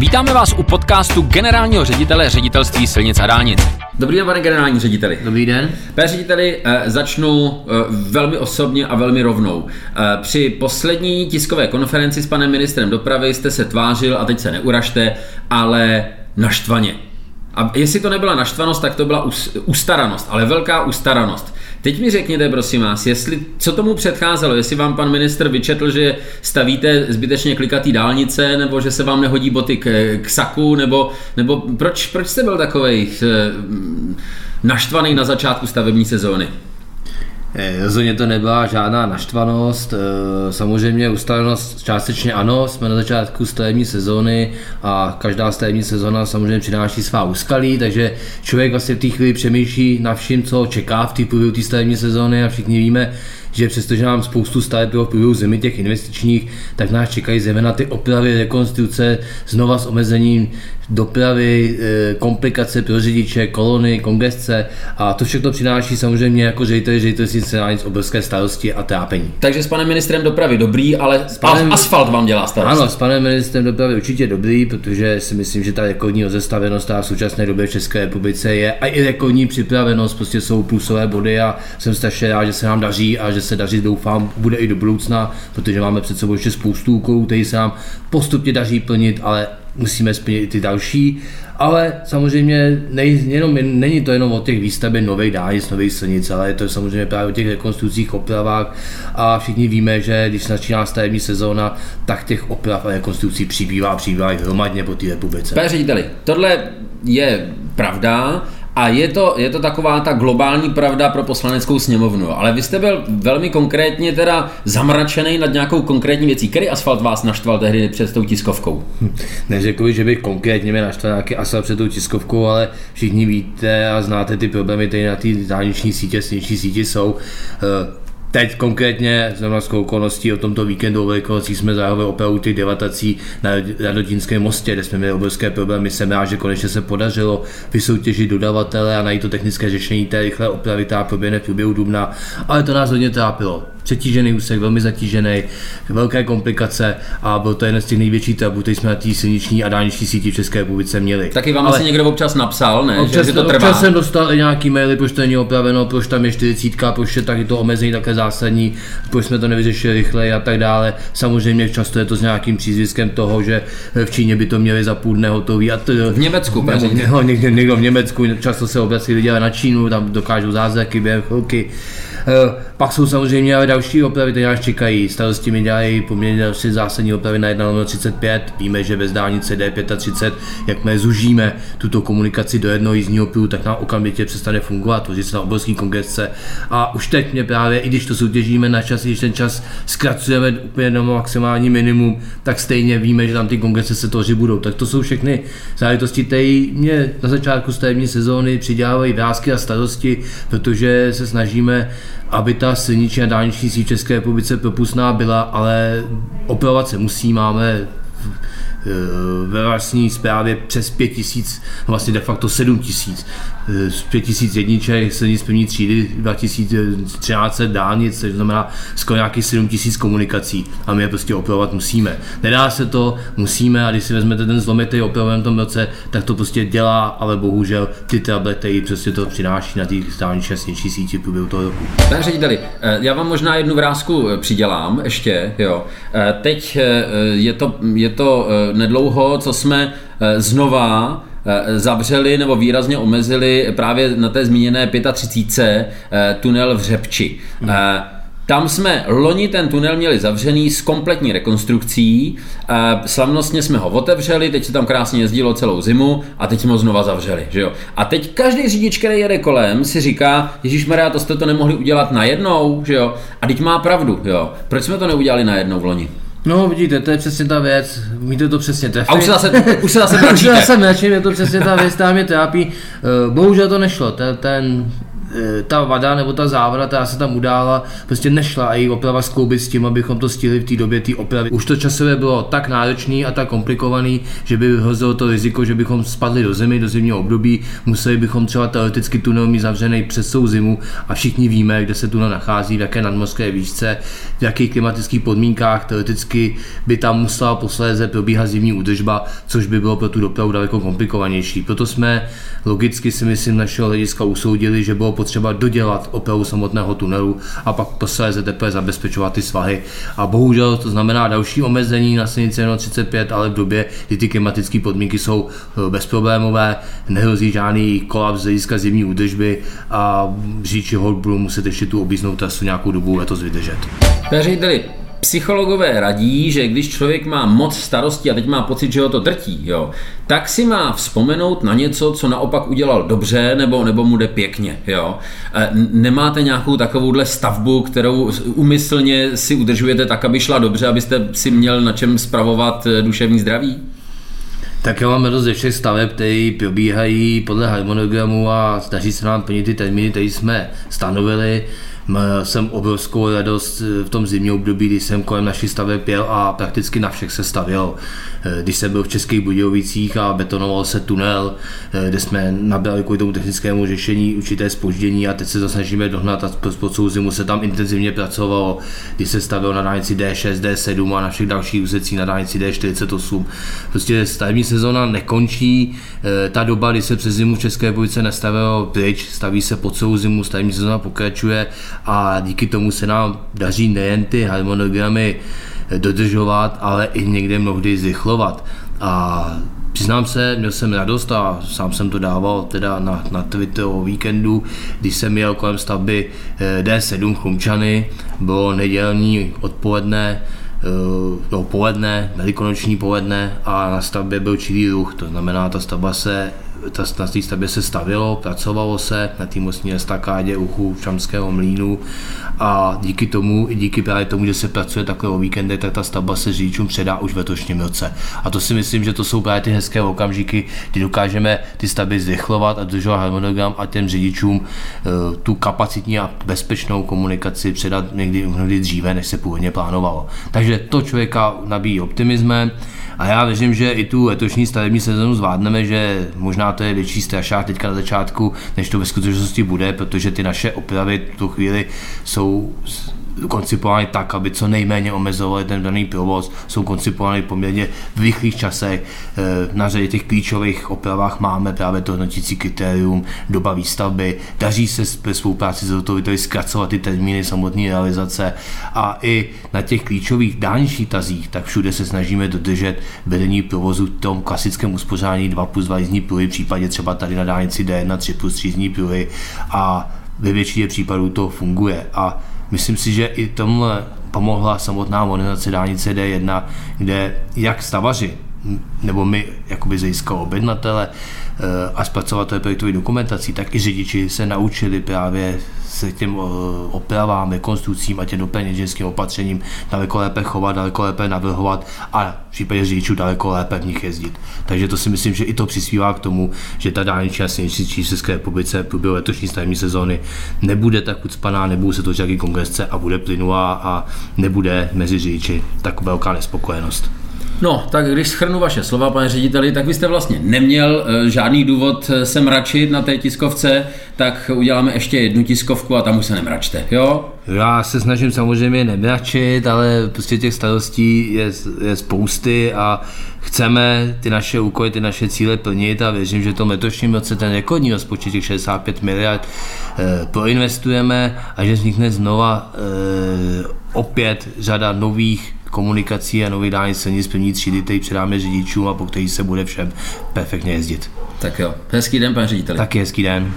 Vítáme vás u podcastu generálního ředitele ředitelství silnic a dálnic. Dobrý den, pane generální řediteli. Dobrý den. Pane řediteli, eh, začnu eh, velmi osobně a velmi rovnou. Eh, při poslední tiskové konferenci s panem ministrem dopravy jste se tvářil, a teď se neuražte, ale naštvaně. A jestli to nebyla naštvanost, tak to byla ustaranost, ale velká ustaranost. Teď mi řekněte, prosím vás, jestli, co tomu předcházelo, jestli vám pan minister vyčetl, že stavíte zbytečně klikatý dálnice, nebo že se vám nehodí boty k, k saku, nebo, nebo proč, proč jste byl takovej eh, naštvaný na začátku stavební sezóny? Eh, rozhodně to nebyla žádná naštvanost, eh, samozřejmě ustalenost částečně ano, jsme na začátku stavební sezóny a každá stavební sezóna samozřejmě přináší svá úskalí, takže člověk vlastně v té chvíli přemýšlí na vším, co čeká v té průběhu té stavební sezóny a všichni víme, že přestože nám spoustu staveb bylo v průběhu zimy těch investičních, tak nás čekají zejména ty opravy, rekonstrukce, znova s omezením dopravy, eh, komplikace pro řidiče, kolony, kongesce a to všechno přináší samozřejmě jako ředitel ředitelství silnic obrovské starosti a trápení. Takže s panem ministrem dopravy dobrý, ale s panem, asfalt vám dělá starost. Ano, s panem ministrem dopravy určitě dobrý, protože si myslím, že ta rekordní rozestavenost a v současné době v České republice je a i rekordní připravenost, prostě jsou plusové body a jsem strašně rád, že se nám daří a že se daří, doufám, bude i do budoucna, protože máme před sebou ještě spoustu úkolů, který se nám postupně daří plnit, ale musíme splnit i ty další, ale samozřejmě nej, jenom, není to jenom o těch výstavbě nových dálnic, nových silnic, ale je to samozřejmě právě o těch rekonstrukcích, opravách. A všichni víme, že když začíná stavební sezóna, tak těch oprav a rekonstrukcí přibývá, přibývá hromadně po té republice. Pane řediteli, tohle je pravda, a je to, je to taková ta globální pravda pro poslaneckou sněmovnu. Ale vy jste byl velmi konkrétně teda zamračený nad nějakou konkrétní věcí. Který asfalt vás naštval tehdy před tou tiskovkou? Neřekl bych, že bych konkrétně mě naštval nějaký asfalt před tou tiskovkou, ale všichni víte a znáte ty problémy, které na té dálniční sítě, silniční sítě jsou. Eh, Teď konkrétně z normálskou okolností o tomto víkendu o jsme zahájili opravu těch devatací na Radotínském mostě, kde jsme měli obrovské problémy. Jsem rád, že konečně se podařilo vysoutěžit dodavatele a najít to technické řešení té rychlé opravy, která proběhne v průběhu dubna, ale to nás hodně trápilo přetížený úsek, velmi zatížený, velké komplikace a byl to jeden z těch největších tabů, který jsme na té silniční a dálniční síti v České republice měli. Taky vám Ale asi někdo občas napsal, ne? Občas, že, to trvá. občas jsem dostal i nějaký maily, proč to není opraveno, proč tam je 40, proč je taky to omezení také zásadní, proč jsme to nevyřešili rychleji a tak dále. Samozřejmě často je to s nějakým přízviskem toho, že v Číně by to měli za půl dne hotový. A to, v Německu, nebo, někdo, někdo v Německu, často se obrací lidi na Čínu, tam dokážou zázraky během chvilky. Eh, pak jsou samozřejmě ale další opravy, které nás čekají. Starosti mi dělají poměrně další zásadní opravy na 1.35. Víme, že bez dálnice D35, jakmile zužíme tuto komunikaci do jednoho jízdního pruhu, tak nám okamžitě přestane fungovat, tvoří se na obrovský kongresce. A už teď mě právě, i když to soutěžíme na čas, když ten čas zkracujeme úplně na maximální minimum, tak stejně víme, že tam ty kongrese se tvořit budou. Tak to jsou všechny záležitosti, které mě na začátku stavební sezóny přidělávají vrázky a starosti, protože se snažíme aby ta silniční a dálniční síť České republice propustná byla, ale opravovat se musí, máme ve vlastní zprávě přes 5 tisíc, vlastně de facto 7 tisíc z 5000 jedniček, silnic první třídy, 2013 dálnic, což znamená skoro nějakých 7000 komunikací a my je prostě opravovat musíme. Nedá se to, musíme a když si vezmete ten zlomek, který opravujeme v tom roce, tak to prostě dělá, ale bohužel ty tablety prostě to přináší na těch dálniční silniční síti v průběhu toho roku. Pane řediteli, eh, já vám možná jednu vrázku eh, přidělám ještě, jo. Eh, teď je to, je to nedlouho, co jsme znova Eh, zavřeli nebo výrazně omezili právě na té zmíněné 35. Eh, tunel v Řepči. Hmm. Tam jsme loni ten tunel měli zavřený s kompletní rekonstrukcí. Slavnostně jsme ho otevřeli, teď se tam krásně jezdilo celou zimu a teď jsme ho znova zavřeli. Že jo? A teď každý řidič, který jede kolem, si říká, Ježíš Maria, to jste to nemohli udělat najednou, že jo? A teď má pravdu, jo? Proč jsme to neudělali najednou v loni? No vidíte, to je přesně ta věc, víte to přesně trefit. A už se zase, už se zase Už se zase mračím, je to přesně ta věc, která mě trápí. Eh, bohužel to nešlo, ten, ten ta vada nebo ta závada, která se tam udála, prostě nešla a její oprava skloubit s tím, abychom to stihli v té době té opravy. Už to časově bylo tak náročný a tak komplikovaný, že by hrozilo to riziko, že bychom spadli do zimy, do zimního období, museli bychom třeba teoreticky tunel mít zavřený přes celou zimu a všichni víme, kde se tunel nachází, v jaké nadmořské výšce, v jakých klimatických podmínkách, teoreticky by tam musela posléze probíhat zimní údržba, což by bylo pro tu dopravu daleko komplikovanější. Proto jsme logicky si myslím našeho hlediska usoudili, že bylo potřeba dodělat opravu samotného tunelu a pak posléze teprve zabezpečovat ty svahy. A bohužel to znamená další omezení na silnici 35, ale v době, kdy ty klimatické podmínky jsou eh, bezproblémové, nehrozí žádný kolaps z hlediska zimní údržby a řidiči hold budou muset ještě tu objízdnou trasu nějakou dobu letos vydržet. Řediteli, psychologové radí, že když člověk má moc starostí a teď má pocit, že ho to drtí, jo, tak si má vzpomenout na něco, co naopak udělal dobře nebo, nebo mu jde pěkně. Jo. E, nemáte nějakou takovouhle stavbu, kterou umyslně si udržujete tak, aby šla dobře, abyste si měl na čem spravovat e, duševní zdraví? Tak já máme dost ze všech staveb, které probíhají podle harmonogramu a snaží se nám plnit ty termíny, které jsme stanovili jsem obrovskou radost v tom zimním období, kdy jsem kolem naší staveb pěl a prakticky na všech se stavěl. Eh, když jsem byl v Českých Budějovicích a betonoval se tunel, eh, kde jsme nabrali kvůli tomu technickému řešení určité spoždění a teď se to snažíme dohnat a po celou zimu se tam intenzivně pracovalo, když se stavil na dálnici D6, D7 a na všech dalších úsecích na dálnici D48. Prostě stavební sezóna nekončí, eh, ta doba, kdy se přes zimu v České republice nestavilo pryč, staví se po celou zimu, stavební sezóna pokračuje a díky tomu se nám daří nejen ty harmonogramy dodržovat, ale i někde mnohdy zrychlovat. A Přiznám se, měl jsem radost a sám jsem to dával teda na, na Twitter o víkendu, když jsem jel kolem stavby eh, D7 Chlumčany, bylo nedělní odpoledne, eh, no poledne, velikonoční poledne a na stavbě byl čilý ruch, to znamená, ta stavba se ta, na té stavbě se stavilo, pracovalo se na té mostní estakádě u Čamského mlínu a díky tomu, i díky právě tomu, že se pracuje takhle o víkendy, tak ta stavba se řidičům předá už v letošním roce. A to si myslím, že to jsou právě ty hezké okamžiky, kdy dokážeme ty stavby zrychlovat a dodržovat harmonogram a těm řidičům e, tu kapacitní a bezpečnou komunikaci předat někdy, někdy dříve, než se původně plánovalo. Takže to člověka nabíjí optimismem a já věřím, že i tu letošní stavební sezonu zvládneme, že možná to je větší strašák teďka na začátku, než to ve skutečnosti bude, protože ty naše opravy v tu chvíli jsou koncipovány tak, aby co nejméně omezovaly ten daný provoz, jsou koncipovány poměrně v rychlých časech. Eh, na řadě těch klíčových opravách máme právě to hodnotící kritérium, doba výstavby, daří se ve spolupráci s autoritami zkracovat ty termíny samotné realizace a i na těch klíčových dálničních tazích, tak všude se snažíme dodržet vedení provozu v tom klasickém uspořádání 2 plus 2 jízdní pruhy, v případě třeba tady na dálnici D1 3 plus 3 jízdní pruhy a ve většině případů to funguje. A Myslím si, že i tomhle pomohla samotná modernizace dálnice D1, kde jak stavaři, nebo my, jakoby zejistka objednatele eh, a zpracovatele projektové dokumentací, tak i řidiči se naučili právě se těm eh, opravám, rekonstrukcím a těm doplněním opatřením daleko lépe chovat, daleko lépe navrhovat a v případě řidičů daleko lépe v nich jezdit. Takže to si myslím, že i to přispívá k tomu, že ta dálniční a silniční v České republice v průběhu letošní stavební sezóny nebude tak ucpaná, nebude se to žádný kongresce a bude plynulá a nebude mezi řidiči tak velká nespokojenost. No, tak když schrnu vaše slova, pane řediteli, tak vy jste vlastně neměl e, žádný důvod eh, se mračit na té tiskovce, tak uděláme ještě jednu tiskovku a tam už se nemračte, jo? Já se snažím samozřejmě nemračit, ale prostě těch starostí je, je spousty a chceme ty naše úkoly, ty naše cíle plnit a věřím, že v tom letošním roce ten rekordní rozpočet těch 65 miliard e, proinvestujeme a že vznikne znova e, opět řada nových komunikací a nový dálnic silnic první třídy, který předáme řidičům a po který se bude všem perfektně jezdit. Tak jo, hezký den, pane řediteli. Taky hezký den.